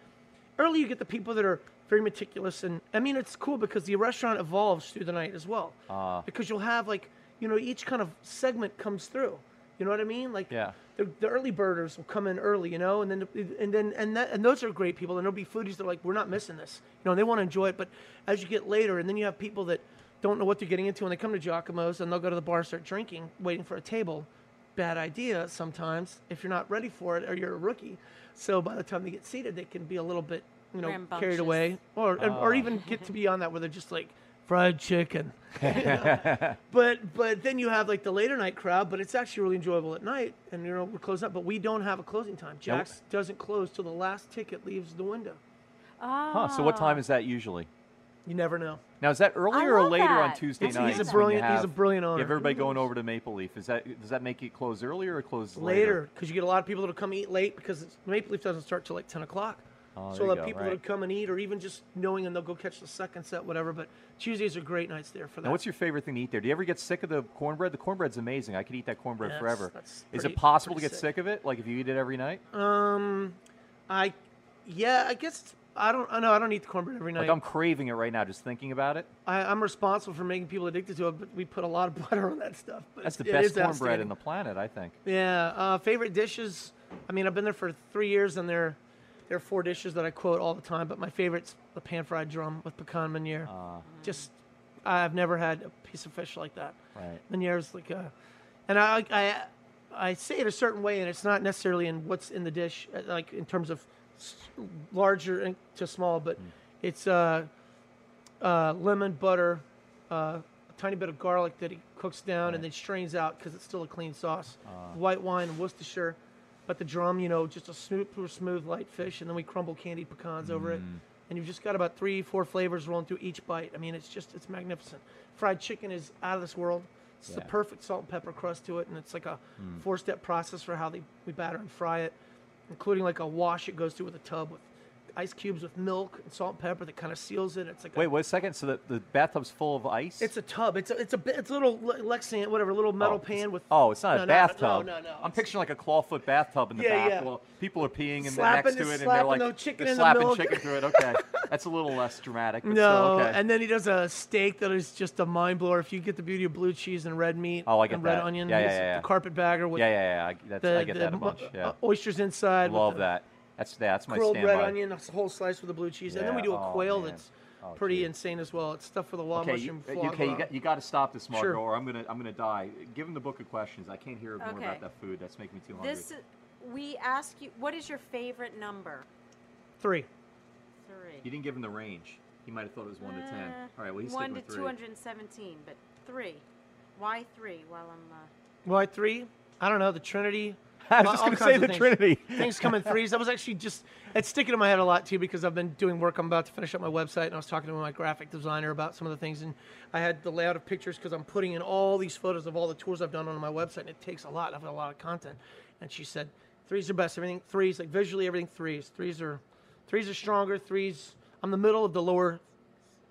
early you get the people that are very meticulous and I mean it's cool because the restaurant evolves through the night as well. Ah. because you'll have like you know each kind of segment comes through. You know what I mean? Like Yeah. the, the early birders will come in early, you know, and then and then and that and those are great people, and there'll be foodies that are like, we're not missing this, you know, they want to enjoy it. But as you get later, and then you have people that don't know what they're getting into when they come to Jacques-Imo's, and they'll go to the bar, and start drinking, waiting for a table. Bad idea sometimes if you're not ready for it or you're a rookie. So by the time they get seated, they can be a little bit, you know, carried away, or or ah. even get to be on that where they're just like fried chicken. [laughs] But but then you have like the later night crowd, but it's actually really enjoyable at night, and you know we're closing up. But we don't have a closing time. Jack's doesn't close till the last ticket leaves the window. Ah. Huh. So what time is that usually? You never know. Now is that earlier or love later on. Tuesday It's- nights? he's a when you brilliant- he's a have- brilliant You owner. have everybody going over to Maple Leaf. Is that does that make it close earlier or close Later, because you get a lot of people that'll come eat late because it's, Maple Leaf doesn't start till like ten o'clock. Oh, so there a you lot of go, people right. that'll come and eat, or even just knowing, and they'll go catch the second set, whatever. But Tuesdays are great nights there for that. Now, what's your favorite thing to eat there? Do you ever get sick of the cornbread? The cornbread's amazing. I could eat that cornbread That's- forever. that's Is pretty- it possible to get sick. sick of it? Like if you eat it every night? um, I, yeah, I guess I don't. I know I don't eat the cornbread every night. Like I'm craving it right now just thinking about it. I, I'm responsible for making people addicted to it, but we put a lot of [laughs] butter on that stuff. But That's the best is cornbread in the planet, I think. Yeah, uh, favorite dishes. I mean, I've been there for three years, and there, there are four dishes that I quote all the time. But my favorite's the pan fried drum with pecan meuniere. Uh, Just, I've never had a piece of fish like that. right. Meuniere's like a, and I, I, I say it a certain way, and it's not necessarily in what's in the dish, uh, like in terms of larger to small, but it's uh, uh, lemon, butter, uh, a tiny bit of garlic that he cooks down and then strains out because it's still a clean sauce. White wine, Worcestershire, but the drum, you know, just a smooth, super smooth, light fish, and then we crumble candied pecans over it. Mm. And you've just got about three, four flavors rolling through each bite. I mean, it's just, it's magnificent. Fried chicken is out of this world. It's the perfect salt and pepper crust to it, and it's like a mm. four-step process for how they we batter and fry it, including like a wash it goes through with a tub with ice cubes with milk and salt and pepper that kind of seals it. It's like a, Wait, wait a second. So the, the bathtub's full of ice? it's a tub. It's a it's a it's a little Lexan whatever little metal Oh, pan with Oh, it's not No, a no, no, bathtub. No, no, no. I'm picturing like a clawfoot bathtub in the Yeah, back. yeah. Well, people are peeing Slapping they're next to it, and they're like the chicken they're in the slapping milk. chicken through it. Okay, [laughs] that's a little less dramatic. But No, still okay. and then he does a steak that is just a mind blower. If you get the beauty of blue cheese and red meat Oh, I get and red that. onion, Yeah, yeah, yeah, the carpetbagger with yeah, yeah, yeah. I, that's, the, I get the that a bunch. Yeah, uh, oysters inside. love that. That's that's my grilled red standby. onion, a whole slice with the blue cheese, and then we do a oh, quail man. that's Oh, pretty gee. insane as well. It's stuff for the wild Okay, mushroom. uh, foie you- okay, you got, you got to stop this, Margot, Sure. or I'm gonna I'm gonna die. Give him the book of questions. I can't hear more Okay. about that food. That's making me too hungry. This we ask you what is your favorite number? Three. Three. you didn't give him the range. He might have thought it was one to ten. Uh, All right, well he's one sticking to with three. two hundred and seventeen, but three. Why three? While I'm uh, Why three? I don't know. The Trinity. [laughs] I was just gonna say the things. Trinity. Things come in threes. I was actually just it's sticking in my head a lot too because I've been doing work. I'm about to finish up my website, and I was talking to my graphic designer about some of the things, and I had the layout of pictures because I'm putting in all these photos of all the tours I've done on my website, and it takes a lot. I've got a lot of content, and she said threes are best. Everything threes, like visually, everything threes. Threes are threes are stronger. Threes. I'm the middle of the lower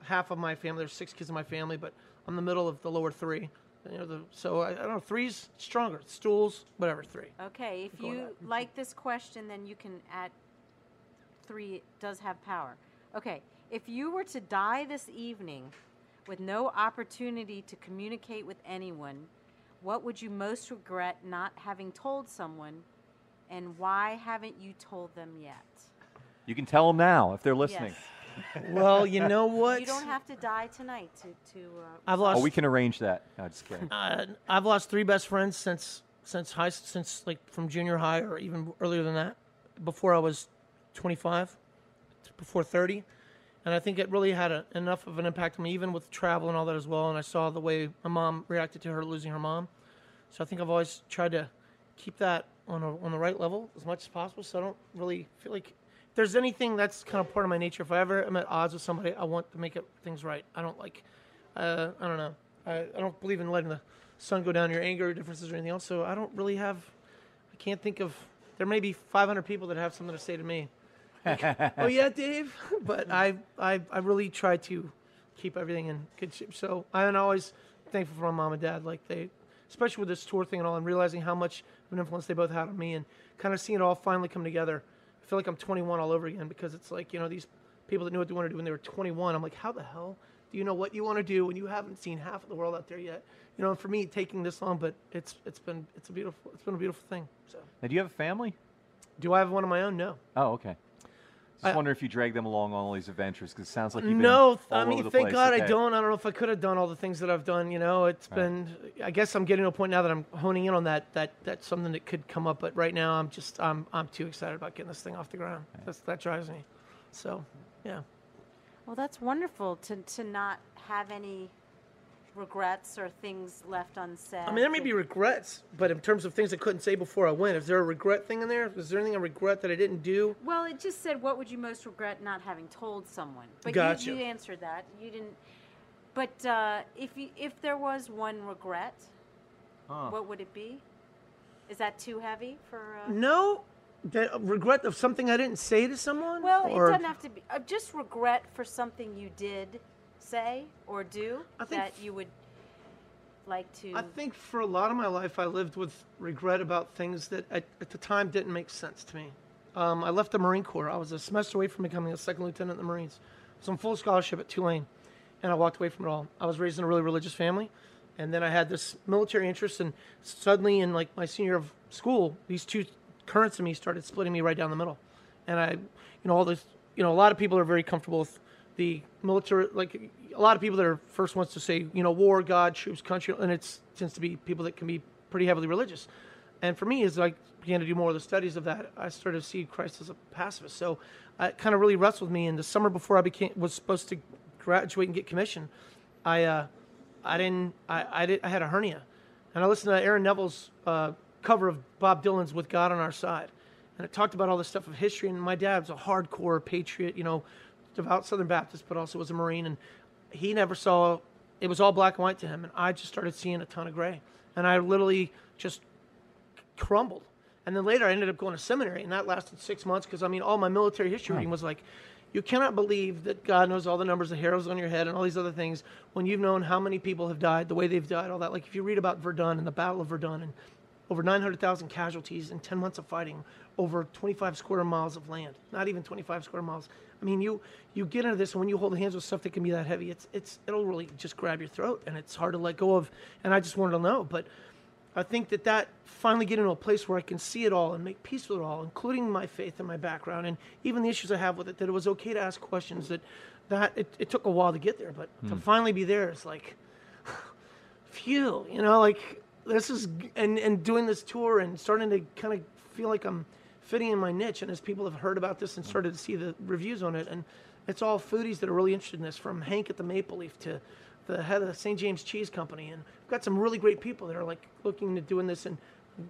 half of my family. There's six kids in my family, but I'm the middle of the lower three. You know, the, so I, I don't know. three's stronger. Stools, whatever. Three. okay. If you ahead. Mm-hmm. like this question, then you can add three. It does have power. Okay. If you were to die this evening with no opportunity to communicate with anyone, what would you most regret not having told someone, and why haven't you told them yet? You can tell them now if they're listening. Yes. Well, you know [laughs] what? You don't have to die tonight to to. Uh, I've lost. Oh, we can arrange that. No, just kidding. uh, I've lost three best friends since since high since like from junior high or even earlier than that. Before I was 25, before 30, and I think it really had a, enough of an impact on me, even with travel and all that as well. And I saw the way my mom reacted to her losing her mom, so I think I've always tried to keep that on a, on the right level as much as possible. So I don't really feel like there's anything that's kind of part of my nature, if I ever am at odds with somebody, I want to make it, things right. I don't like, uh, I don't know. I, I don't believe in letting the sun go down your anger or differences or anything else. So I don't really have, I can't think of, there may be 500 people that have something to say to me. [laughs] oh yeah, Dave. [laughs] but I, I, I really try to keep everything in good shape. So I'm always thankful for my mom and dad. Like they, especially with this tour thing and all, and realizing how much of an influence they both had on me, and kind of seeing it all finally come together. I feel like I'm 21 all over again because it's like you know these people that knew what they wanted to do when they were 21. I'm like, how the hell do you know what you want to do when you haven't seen half of the world out there yet? You know, for me, taking this long, but it's it's been it's a beautiful it's been a beautiful thing. So, Now, do you have a family? do I have one of my own? No. Oh, okay. Just I- wonder if you drag them along on all these adventures because it sounds like you've been No, all I over mean, the thank place. God I Okay. don't. I don't know if I could have done all the things that I've done. You know, it's Right. been. I guess I'm getting to a point now that I'm honing in on that. That that's something that could come up. But right now, I'm just I'm I'm too excited about getting this thing off the ground. That's, that drives me. So, yeah. Well, that's wonderful to, to not have any regrets or things left unsaid. I mean, there may be regrets, but in terms of things I couldn't say before I went, is there a regret thing in there? Is there anything I regret that I didn't do? Well, it just said, "What would you most regret not having told someone?" But Gotcha. you, you answered that. You didn't. But uh, if you, if there was one regret, Huh. what would it be? Is that too heavy for? Uh... No, that regret of something I didn't say to someone. Well, or, it doesn't have to be. Uh, just regret for something you did say or do that you would like to. I think for a lot of my life, I lived with regret about things that at, at the time didn't make sense to me. Um, I left the Marine Corps. I was a semester away from becoming a second lieutenant in the Marines. I was on full scholarship at Tulane, and I walked away from it all. I was raised in a really religious family, and then I had this military interest, and suddenly, in like my senior year of school, these two currents of me started splitting me right down the middle. And I, you know, all this, you know, a lot of people are very comfortable with the military, like a lot of people that are first ones to say, you know, war, God, troops, country, and it tends to be people that can be pretty heavily religious. And for me, as I began to do more of the studies of that, I started to see Christ as a pacifist. So it kind of really wrestled me. And the summer before I became was supposed to graduate and get commissioned, I, uh, I didn't, I, I did, I had a hernia, and I listened to Aaron Neville's uh, cover of Bob Dylan's "With God on Our Side," and it talked about all this stuff of history. And my dad was a hardcore patriot, you know, devout Southern Baptist, but also was a Marine, and he never saw. It was all black and white to him, and I just started seeing a ton of gray, and I literally just crumbled. And then later, I ended up going to seminary, and that lasted six months because I mean, all my military history reading was like, you cannot believe that God knows all the numbers of hairs on your head and all these other things when you've known how many people have died, the way they've died, all that. Like if you read about Verdun and the Battle of Verdun and over 900,000 casualties in 10 months of fighting, over 25 square miles of land, not even 25 square miles. I mean, you you get into this, and when you hold hands with stuff that can be that heavy, it's it's it'll really just grab your throat, and it's hard to let go of. And I just wanted to know, but I think that that finally get into a place where I can see it all and make peace with it all, including my faith and my background, and even the issues I have with it. That it was okay to ask questions. That that it, it took a while to get there, but to hmm. finally be there is like, [sighs] phew, you know, like this is and and doing this tour and starting to kind of feel like I'm fitting in my niche. And as people have heard about this and started to see the reviews on it, and it's all foodies that are really interested in this, from Hank at the Maple Leaf to the head of the St. James Cheese Company, and we've got some really great people that are like looking at doing this and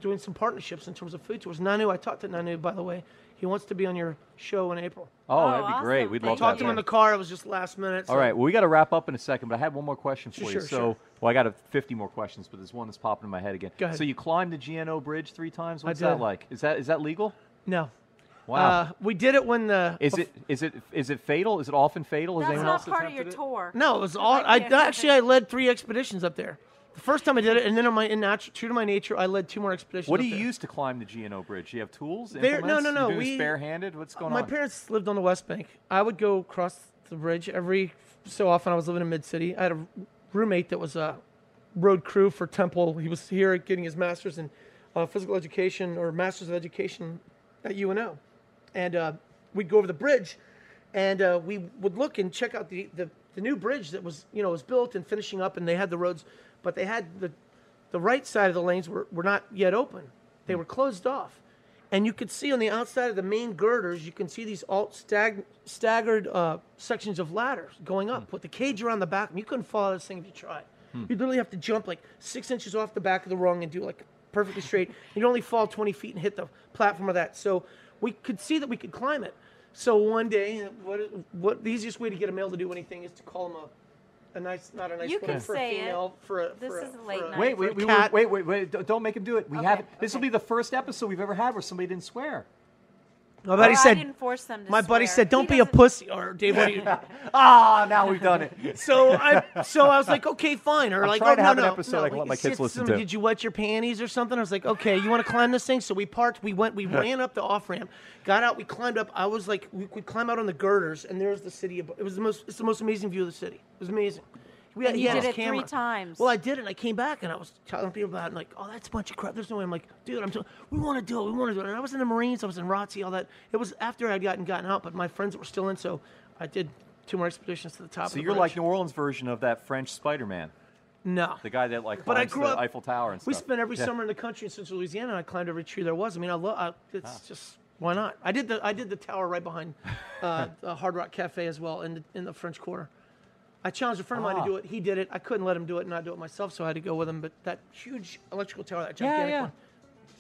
doing some partnerships in terms of food tours. Nanu, I talked to Nanu by the way. He wants to be on your show in April. Oh, Oh, that'd be great. We'd Thank love Talked that. to him in the car. It was just last minute. All so- right. Well, we got to wrap up in a second, but I had one more question for Sure, you. sure, so, sure. well, I got a 50 more questions, but there's one that's popping in my head again. Go ahead. So you climbed the GNO Bridge three times. What's did. that like? Is that is that legal? No. Wow. Uh, we did it when the is it is it is it fatal? Is it often fatal? Has That's anyone not else part of your attempted it? tour. No, it was all. I actually I led three expeditions up there. The first time I did it, and then on my in natu- true to my nature, I led two more expeditions. What do you there. use to climb the GNO Bridge? Do you have tools? There- no, no, no, You do we- barehanded. What's going my on? My parents lived on the West Bank. I would go across the bridge every so often. I was living in Mid City. I had a roommate that was a road crew for Temple. He was here getting his master's in uh, physical education or master's of education at UNO, and uh, we'd go over the bridge, and uh, we would look and check out the, the the new bridge that was you know was built and finishing up, and they had the roads, but they had the the right side of the lanes were, were not yet open. They hmm. were closed off. And you could see on the outside of the main girders, you can see these alt stag, staggered uh, sections of ladders going up hmm. with the cage around the back. You couldn't fall out of this thing if you tried. Hmm. You'd literally have to jump like six inches off the back of the rung and do like perfectly straight. [laughs] You'd only fall 20 feet and hit the platform of that. So we could see that we could climb it. So one day, what what the easiest way to get a male to do anything is to call him a a nice, not a nice You woman can for say a it. female for a. This for a, is for late a- night. Wait, for wait, a wait, cat. wait, wait, wait! Don't- Don't make him do it. We Okay, have This will okay. be the first episode we've ever had where somebody didn't swear. My buddy Well, I said. didn't force them to My buddy said, "Don't He be a doesn't- pussy." Or Dave, what do you? [laughs] Ah, now we've done it. So I, so I was like, okay, fine. Or I'm like, trying oh to no, an no, episode no. I can let my kids listen to. Did you wet your panties or something? I was like, okay, you want to climb this thing? So we parked. We went. We [laughs] ran up the off ramp, got out. We climbed up. I was like, we could climb out on the girders, and there's the city. Of, it was the most. It's the most amazing view of the city. It was amazing. We And he you had did his it three times. Well, I did it. and I came back and I was telling people about it. And like, oh, that's a bunch of crap. There's no way. I'm like, dude, I'm. T- we want to do it. We want to do it. And I was in the Marines. I was in ROTC. All that. It was after I'd gotten gotten out, but my friends were still in. So I did two more expeditions to the top. So of the you're bridge. like New Orleans version of that French Spider-Man, no. the guy that like But I grew the up- Eiffel Tower and stuff. We spent every Yeah. summer in the country in Central Louisiana. and I climbed every tree there was. I mean, I love. I, it's just why not? I did the I did the tower right behind uh, [laughs] the Hard Rock Cafe as well in the, in the French Quarter. I challenged a friend of mine Ah. to do it. He did it. I couldn't let him do it and I not do it myself, so I had to go with him. But that huge electrical tower, that Yeah, gigantic yeah. one.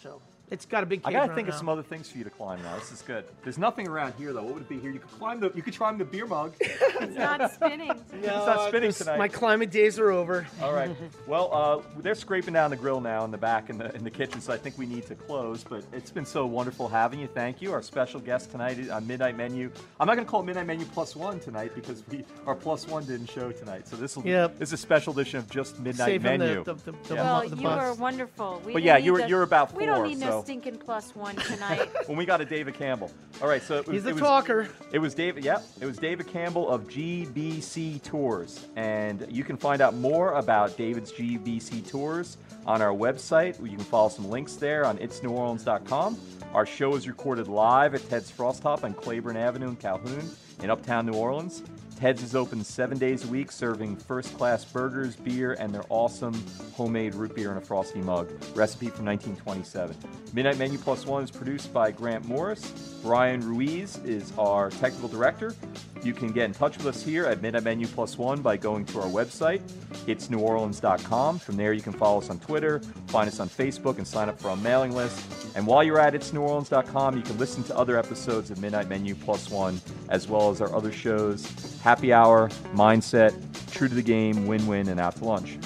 So it's got a big. I gotta think it of now. some other things for you to climb now. This is good. There's nothing around here though. What would it be here? You could climb the you could climb the beer mug. [laughs] It's not spinning. [laughs] No, not spinning this- tonight. My climbing days are over. All right. [laughs] Well, uh, they're scraping down the grill now in the back in the in the kitchen, so I think we need to close. But it's been so wonderful having you. Thank you. Our special guest tonight is on Midnight Menu. I'm not going to call it Midnight Menu Plus One tonight because we our Plus One didn't show tonight. So this will Yep. this is a special edition of just Midnight Save him Menu. the, the, the, the, Yeah. Well, the you bus. were wonderful. We But didn't yeah, you were- the- you were about We don't four, need so- no stinking plus one tonight. [laughs] when we got a David Campbell. All right, so it was, He's a it was- talker. It was David. Yep, it was David Campbell of GBC Tours, and you can find out more about David's GBC Tours on our website. You can follow some links there on itsneworleans.com. Our show is recorded live at Ted's Frostop on Claiborne Avenue in Calhoun, in Uptown New Orleans. Ted's is open seven days a week, serving first-class burgers, beer, and their awesome homemade root beer in a frosty mug. Recipe from 1927. Midnight Menu Plus One is produced by Grant Morris. Brian Ruiz is our technical director. You can get in touch with us here at Midnight Menu Plus One by going to our website, itsneworleans.com. From there, you can follow us on Twitter, find us on Facebook, and sign up for our mailing list. And while you're at itsneworleans.com, you can listen to other episodes of Midnight Menu Plus One, as well as our other shows Happy Hour, Mindset, True to the Game, Win Win, and Out to Lunch.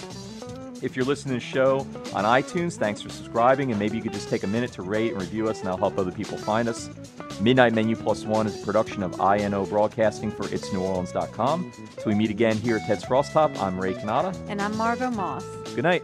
If you're listening to the show on iTunes, thanks for subscribing, and maybe you could just take a minute to rate and review us, and that'll help other people find us. Midnight Menu Plus One is a production of INO Broadcasting for itsneworleans.com. So we meet again here at Ted's Frostop. I'm Ray Canada. and I'm Margot Moss. Good night.